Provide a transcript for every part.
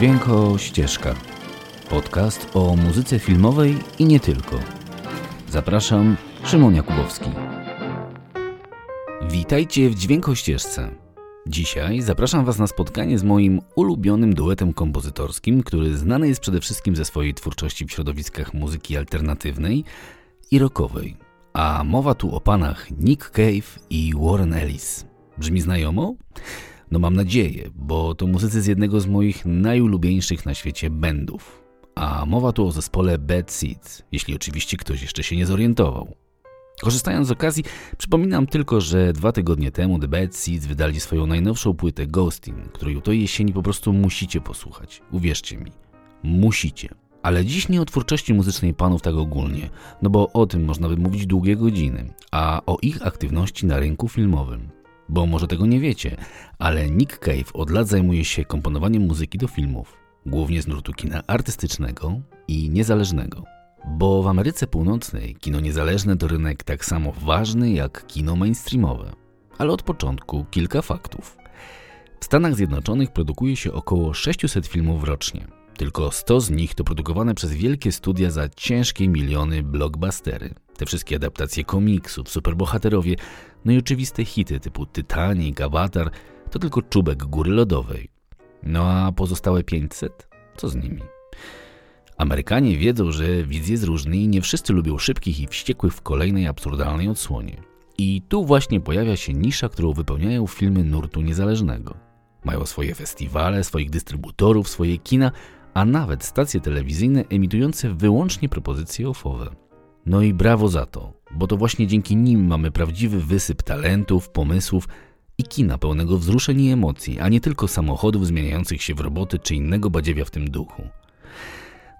Dźwięko Ścieżka. Podcast o muzyce filmowej i nie tylko. Zapraszam, Szymon Jakubowski. Witajcie w Dźwięko Ścieżce. Dzisiaj zapraszam Was na spotkanie z moim ulubionym duetem kompozytorskim, który znany jest przede wszystkim ze swojej twórczości w środowiskach muzyki alternatywnej i rockowej. A mowa tu o panach Nick Cave i Warren Ellis. Brzmi znajomo? No mam nadzieję, bo to muzycy z jednego z moich najulubieńszych na świecie bandów. A mowa tu o zespole Bad Seeds, jeśli oczywiście ktoś jeszcze się nie zorientował. Korzystając z okazji, przypominam tylko, że dwa tygodnie temu The Bad Seeds wydali swoją najnowszą płytę Ghosting, której to jesieni po prostu musicie posłuchać. Uwierzcie mi. Musicie. Ale dziś nie o twórczości muzycznej panów tak ogólnie, no bo o tym można by mówić długie godziny, a o ich aktywności na rynku filmowym. Bo może tego nie wiecie, ale Nick Cave od lat zajmuje się komponowaniem muzyki do filmów, głównie z nurtu kina artystycznego i niezależnego. Bo w Ameryce Północnej kino niezależne to rynek tak samo ważny jak kino mainstreamowe. Ale od początku kilka faktów. W Stanach Zjednoczonych produkuje się około 600 filmów rocznie. Tylko 100 z nich to produkowane przez wielkie studia za ciężkie miliony blockbustery. Te wszystkie adaptacje komiksów, superbohaterowie, no i oczywiste hity typu Titanic, Avatar to tylko czubek góry lodowej. No a pozostałe 500? Co z nimi? Amerykanie wiedzą, że widz jest różny i nie wszyscy lubią szybkich i wściekłych w kolejnej absurdalnej odsłonie. I tu właśnie pojawia się nisza, którą wypełniają filmy nurtu niezależnego. Mają swoje festiwale, swoich dystrybutorów, swoje kina, a nawet stacje telewizyjne emitujące wyłącznie propozycje ofowe. No i brawo za to, bo to właśnie dzięki nim mamy prawdziwy wysyp talentów, pomysłów i kina pełnego wzruszeń i emocji, a nie tylko samochodów zmieniających się w roboty czy innego badziewia w tym duchu.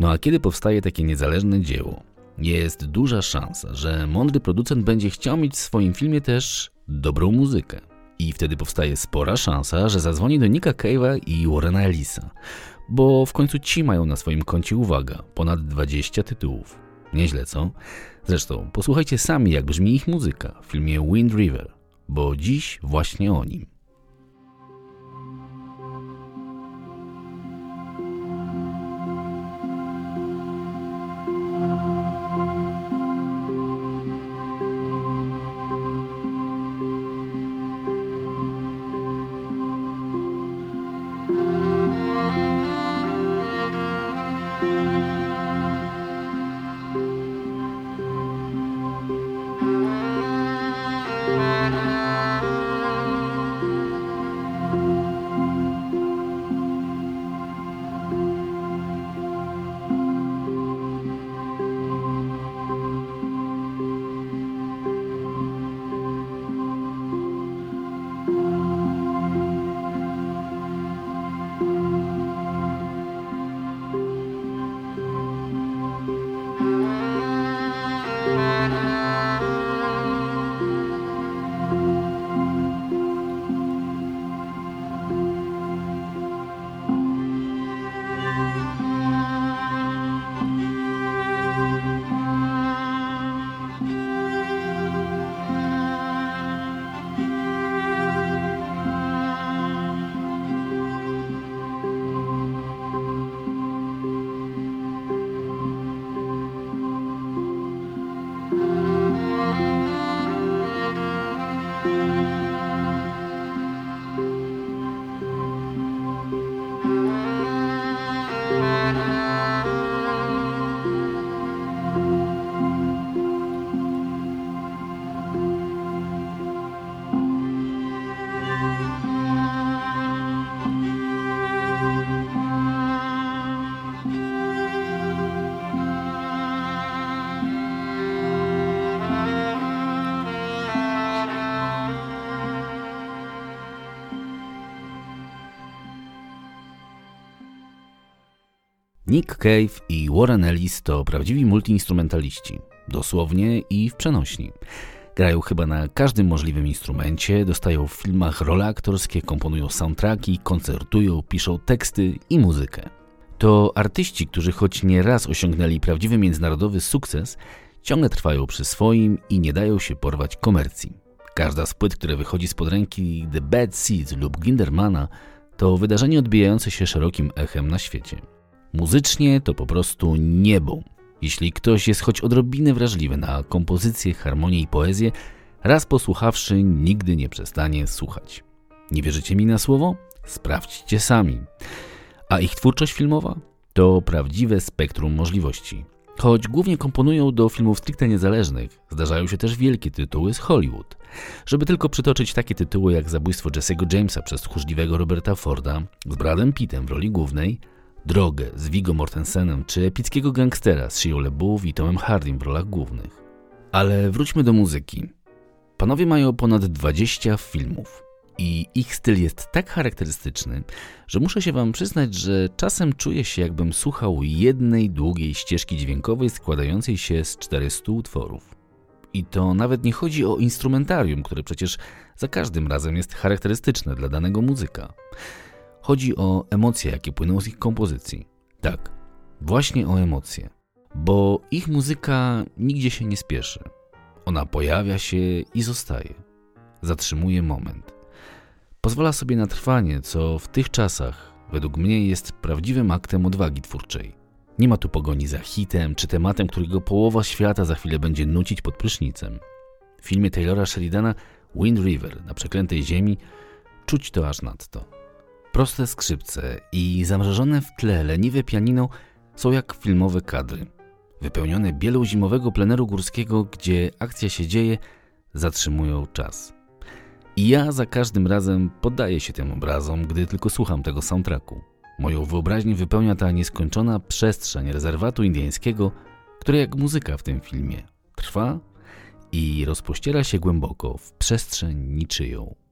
No a kiedy powstaje takie niezależne dzieło, jest duża szansa, że mądry producent będzie chciał mieć w swoim filmie też dobrą muzykę. I wtedy powstaje spora szansa, że zadzwoni do Nicka Cave'a i Warrena Ellisa, bo w końcu ci mają na swoim koncie, uwaga, ponad 20 tytułów. Nieźle, co? Zresztą posłuchajcie sami, jak brzmi ich muzyka w filmie Wind River, bo dziś właśnie o nim. Nick Cave i Warren Ellis to prawdziwi multiinstrumentaliści, dosłownie i w przenośni. Grają chyba na każdym możliwym instrumencie, dostają w filmach role aktorskie, komponują soundtracki, koncertują, piszą teksty i muzykę. To artyści, którzy choć nie raz osiągnęli prawdziwy międzynarodowy sukces, ciągle trwają przy swoim i nie dają się porwać komercji. Każda z płyt, które wychodzi spod ręki The Bad Seeds lub Gindermana, to wydarzenie odbijające się szerokim echem na świecie. Muzycznie to po prostu niebo. Jeśli ktoś jest choć odrobinę wrażliwy na kompozycję, harmonię i poezję, raz posłuchawszy, nigdy nie przestanie słuchać. Nie wierzycie mi na słowo? Sprawdźcie sami. A ich twórczość filmowa to prawdziwe spektrum możliwości. Choć głównie komponują do filmów stricte niezależnych, zdarzają się też wielkie tytuły z Hollywood. Żeby tylko przytoczyć takie tytuły jak Zabójstwo Jesse'ego Jamesa przez tchórzliwego Roberta Forda z Bradem Pittem w roli głównej, Drogę z Viggo Mortensenem czy epickiego gangstera z Shia LaBeouf i Tomem Hardym w rolach głównych. Ale wróćmy do muzyki. Panowie mają ponad 20 filmów i ich styl jest tak charakterystyczny, że muszę się wam przyznać, że czasem czuję się jakbym słuchał jednej długiej ścieżki dźwiękowej składającej się z 400 utworów. I to nawet nie chodzi o instrumentarium, które przecież za każdym razem jest charakterystyczne dla danego muzyka. Chodzi o emocje, jakie płyną z ich kompozycji. Tak, właśnie o emocje. Bo ich muzyka nigdzie się nie spieszy. Ona pojawia się i zostaje. Zatrzymuje moment. Pozwala sobie na trwanie, co w tych czasach według mnie jest prawdziwym aktem odwagi twórczej. Nie ma tu pogoni za hitem czy tematem, którego połowa świata za chwilę będzie nucić pod prysznicem. W filmie Taylora Sheridana Wind River na przeklętej ziemi czuć to aż nadto. Proste skrzypce i zamrożone w tle leniwe pianino są jak filmowe kadry. Wypełnione bielą zimowego pleneru górskiego, gdzie akcja się dzieje, zatrzymują czas. I ja za każdym razem poddaję się tym obrazom, gdy tylko słucham tego soundtracku. Moją wyobraźnię wypełnia ta nieskończona przestrzeń rezerwatu indyjskiego, która jak muzyka w tym filmie trwa i rozpościera się głęboko w przestrzeń niczyją.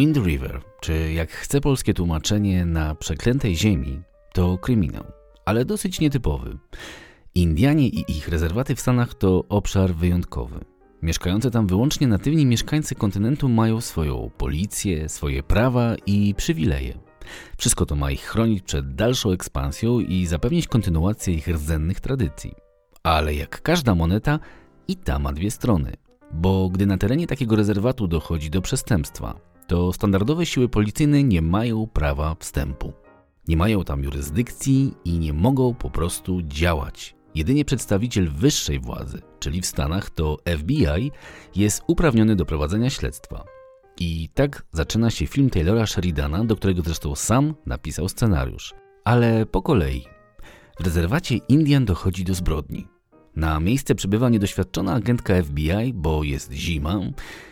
Wind River, czy jak chce polskie tłumaczenie na przeklętej ziemi, to kryminał, ale dosyć nietypowy. Indianie i ich rezerwaty w Stanach to obszar wyjątkowy. Mieszkające tam wyłącznie natywni mieszkańcy kontynentu mają swoją policję, swoje prawa i przywileje. Wszystko to ma ich chronić przed dalszą ekspansją i zapewnić kontynuację ich rdzennych tradycji. Ale jak każda moneta, i ta ma dwie strony. Bo gdy na terenie takiego rezerwatu dochodzi do przestępstwa, to standardowe siły policyjne nie mają prawa wstępu. Nie mają tam jurysdykcji i nie mogą po prostu działać. Jedynie przedstawiciel wyższej władzy, czyli w Stanach to FBI, jest uprawniony do prowadzenia śledztwa. I tak zaczyna się film Taylora Sheridana, do którego zresztą sam napisał scenariusz. Ale po kolei. W rezerwacie Indian dochodzi do zbrodni. Na miejsce przybywa niedoświadczona agentka FBI, bo jest zima,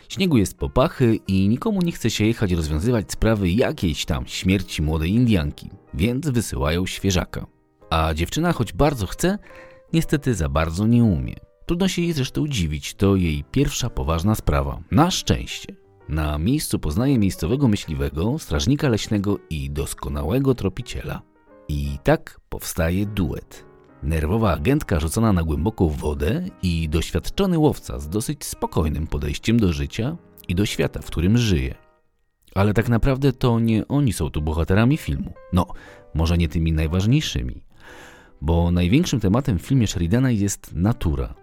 śniegu jest popachy i nikomu nie chce się jechać rozwiązywać sprawy jakiejś tam śmierci młodej Indianki, więc wysyłają świeżaka. A dziewczyna, choć bardzo chce, niestety za bardzo nie umie. Trudno się jej zresztą dziwić, to jej pierwsza poważna sprawa. Na szczęście. Na miejscu poznaje miejscowego myśliwego, strażnika leśnego i doskonałego tropiciela. I tak powstaje duet. Nerwowa agentka rzucona na głęboką wodę i doświadczony łowca z dosyć spokojnym podejściem do życia i do świata, w którym żyje. Ale tak naprawdę to nie oni są tu bohaterami filmu. No, może nie tymi najważniejszymi. Bo największym tematem w filmie Sheridana jest natura.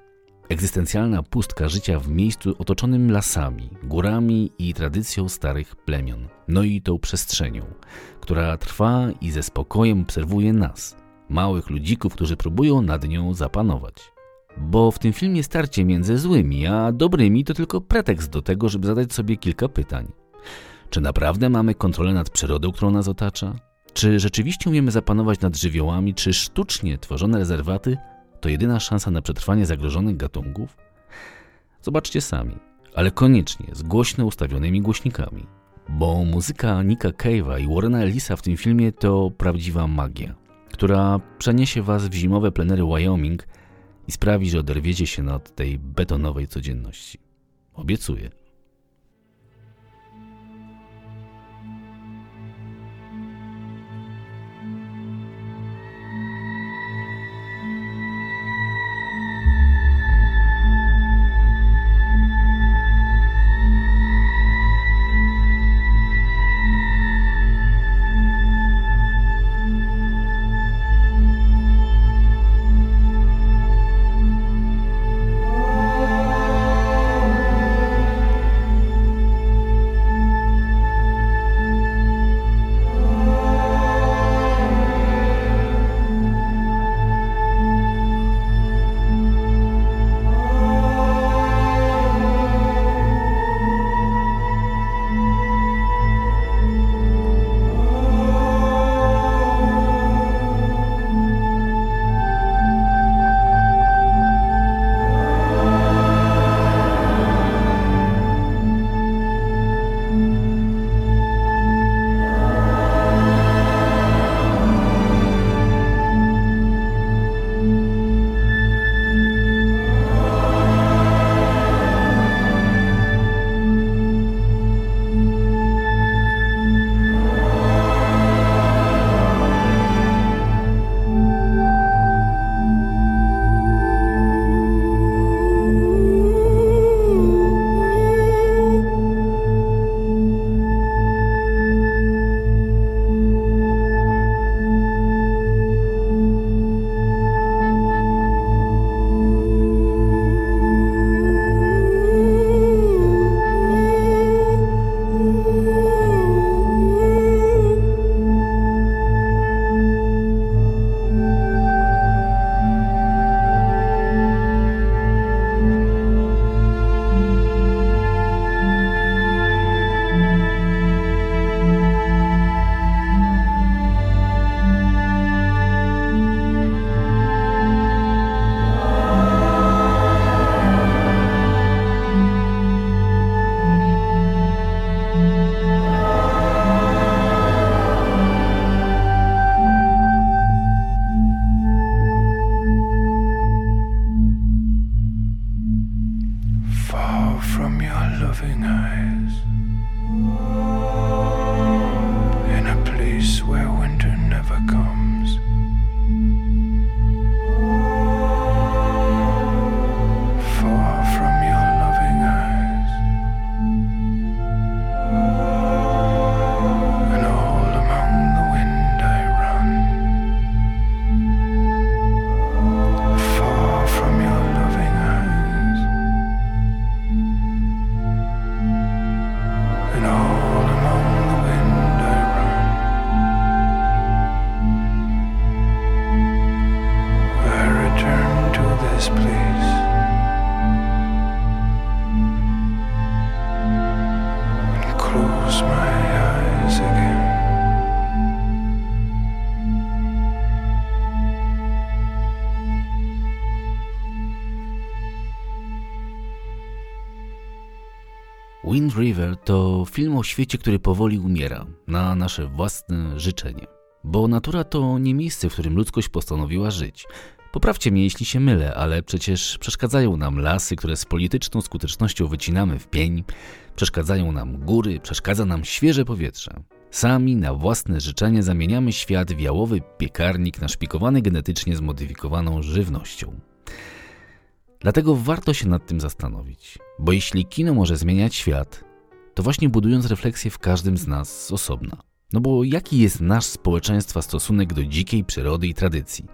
Egzystencjalna pustka życia w miejscu otoczonym lasami, górami i tradycją starych plemion. No i tą przestrzenią, która trwa i ze spokojem obserwuje nas, małych ludzików, którzy próbują nad nią zapanować. Bo w tym filmie starcie między złymi a dobrymi to tylko pretekst do tego, żeby zadać sobie kilka pytań. Czy naprawdę mamy kontrolę nad przyrodą, którą nas otacza? Czy rzeczywiście umiemy zapanować nad żywiołami, czy sztucznie tworzone rezerwaty to jedyna szansa na przetrwanie zagrożonych gatunków? Zobaczcie sami, ale koniecznie z głośno ustawionymi głośnikami. Bo muzyka Nika Cave'a i Warrena Ellisa w tym filmie to prawdziwa magia, która przeniesie was w zimowe plenery Wyoming i sprawi, że oderwiecie się od tej betonowej codzienności. Obiecuję. Wind River to film o świecie, który powoli umiera, na nasze własne życzenie. Bo natura to nie miejsce, w którym ludzkość postanowiła żyć. Poprawcie mnie, jeśli się mylę, ale przecież przeszkadzają nam lasy, które z polityczną skutecznością wycinamy w pień, przeszkadzają nam góry, przeszkadza nam świeże powietrze. Sami na własne życzenie zamieniamy świat w jałowy piekarnik naszpikowany genetycznie zmodyfikowaną żywnością. Dlatego warto się nad tym zastanowić, bo jeśli kino może zmieniać świat, to właśnie budując refleksję w każdym z nas z osobna. No bo jaki jest nasz społeczeństwa stosunek do dzikiej przyrody i tradycji?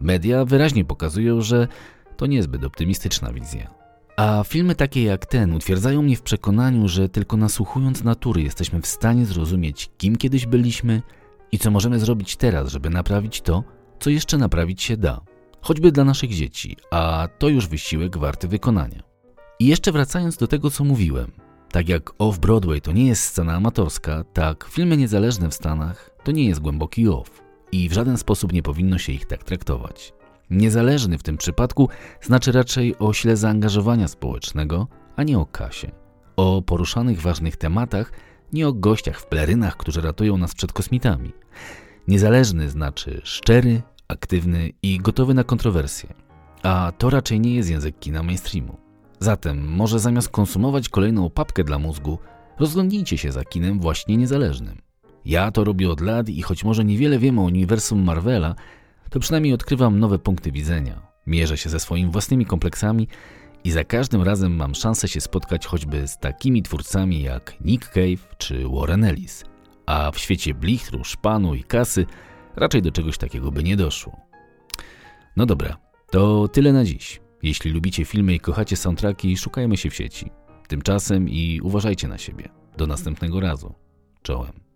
Media wyraźnie pokazują, że to niezbyt optymistyczna wizja. A filmy takie jak ten utwierdzają mnie w przekonaniu, że tylko nasłuchując natury jesteśmy w stanie zrozumieć, kim kiedyś byliśmy i co możemy zrobić teraz, żeby naprawić to, co jeszcze naprawić się da. Choćby dla naszych dzieci, a to już wysiłek warty wykonania. I jeszcze wracając do tego, co mówiłem. Tak jak Off-Broadway to nie jest scena amatorska, tak filmy niezależne w Stanach to nie jest głęboki off. I w żaden sposób nie powinno się ich tak traktować. Niezależny w tym przypadku znaczy raczej o sile zaangażowania społecznego, a nie o kasie. O poruszanych ważnych tematach, nie o gościach w pelerynach, którzy ratują nas przed kosmitami. Niezależny znaczy szczery, aktywny i gotowy na kontrowersje. A to raczej nie jest język kina mainstreamu. Zatem, może zamiast konsumować kolejną papkę dla mózgu, rozglądnijcie się za kinem właśnie niezależnym. Ja to robię od lat i choć może niewiele wiem o uniwersum Marvela, to przynajmniej odkrywam nowe punkty widzenia. Mierzę się ze swoimi własnymi kompleksami i za każdym razem mam szansę się spotkać choćby z takimi twórcami jak Nick Cave czy Warren Ellis. A w świecie blichtru, szpanu i kasy raczej do czegoś takiego by nie doszło. No dobra, to tyle na dziś. Jeśli lubicie filmy i kochacie soundtracki, szukajmy się w sieci. Tymczasem i uważajcie na siebie. Do następnego razu. Czołem.